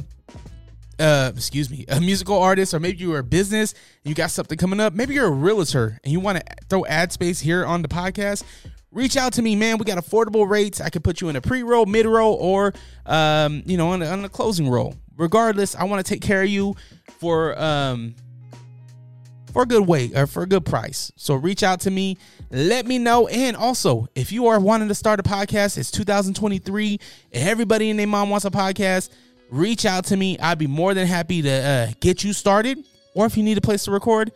uh excuse me a musical artist or maybe you're a business and you got something coming up maybe you're a realtor and you want to throw ad space here on the podcast reach out to me man we got affordable rates i can put you in a pre-roll mid-roll or um you know on a, on a closing roll regardless i want to take care of you for um for a good way or for a good price. So reach out to me, let me know. And also, if you are wanting to start a podcast, it's 2023 everybody and their mom wants a podcast, reach out to me. I'd be more than happy to uh, get you started. Or if you need a place to record,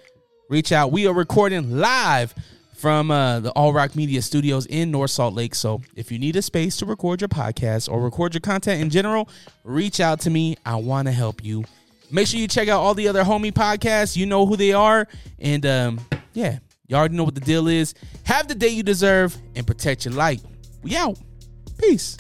reach out. We are recording live from uh, the All Rock Media Studios in North Salt Lake. So if you need a space to record your podcast or record your content in general, reach out to me. I want to help you. Make sure you check out all the other homie podcasts. You know who they are. And um, yeah, you already know what the deal is. Have the day you deserve and protect your light. We out. Peace.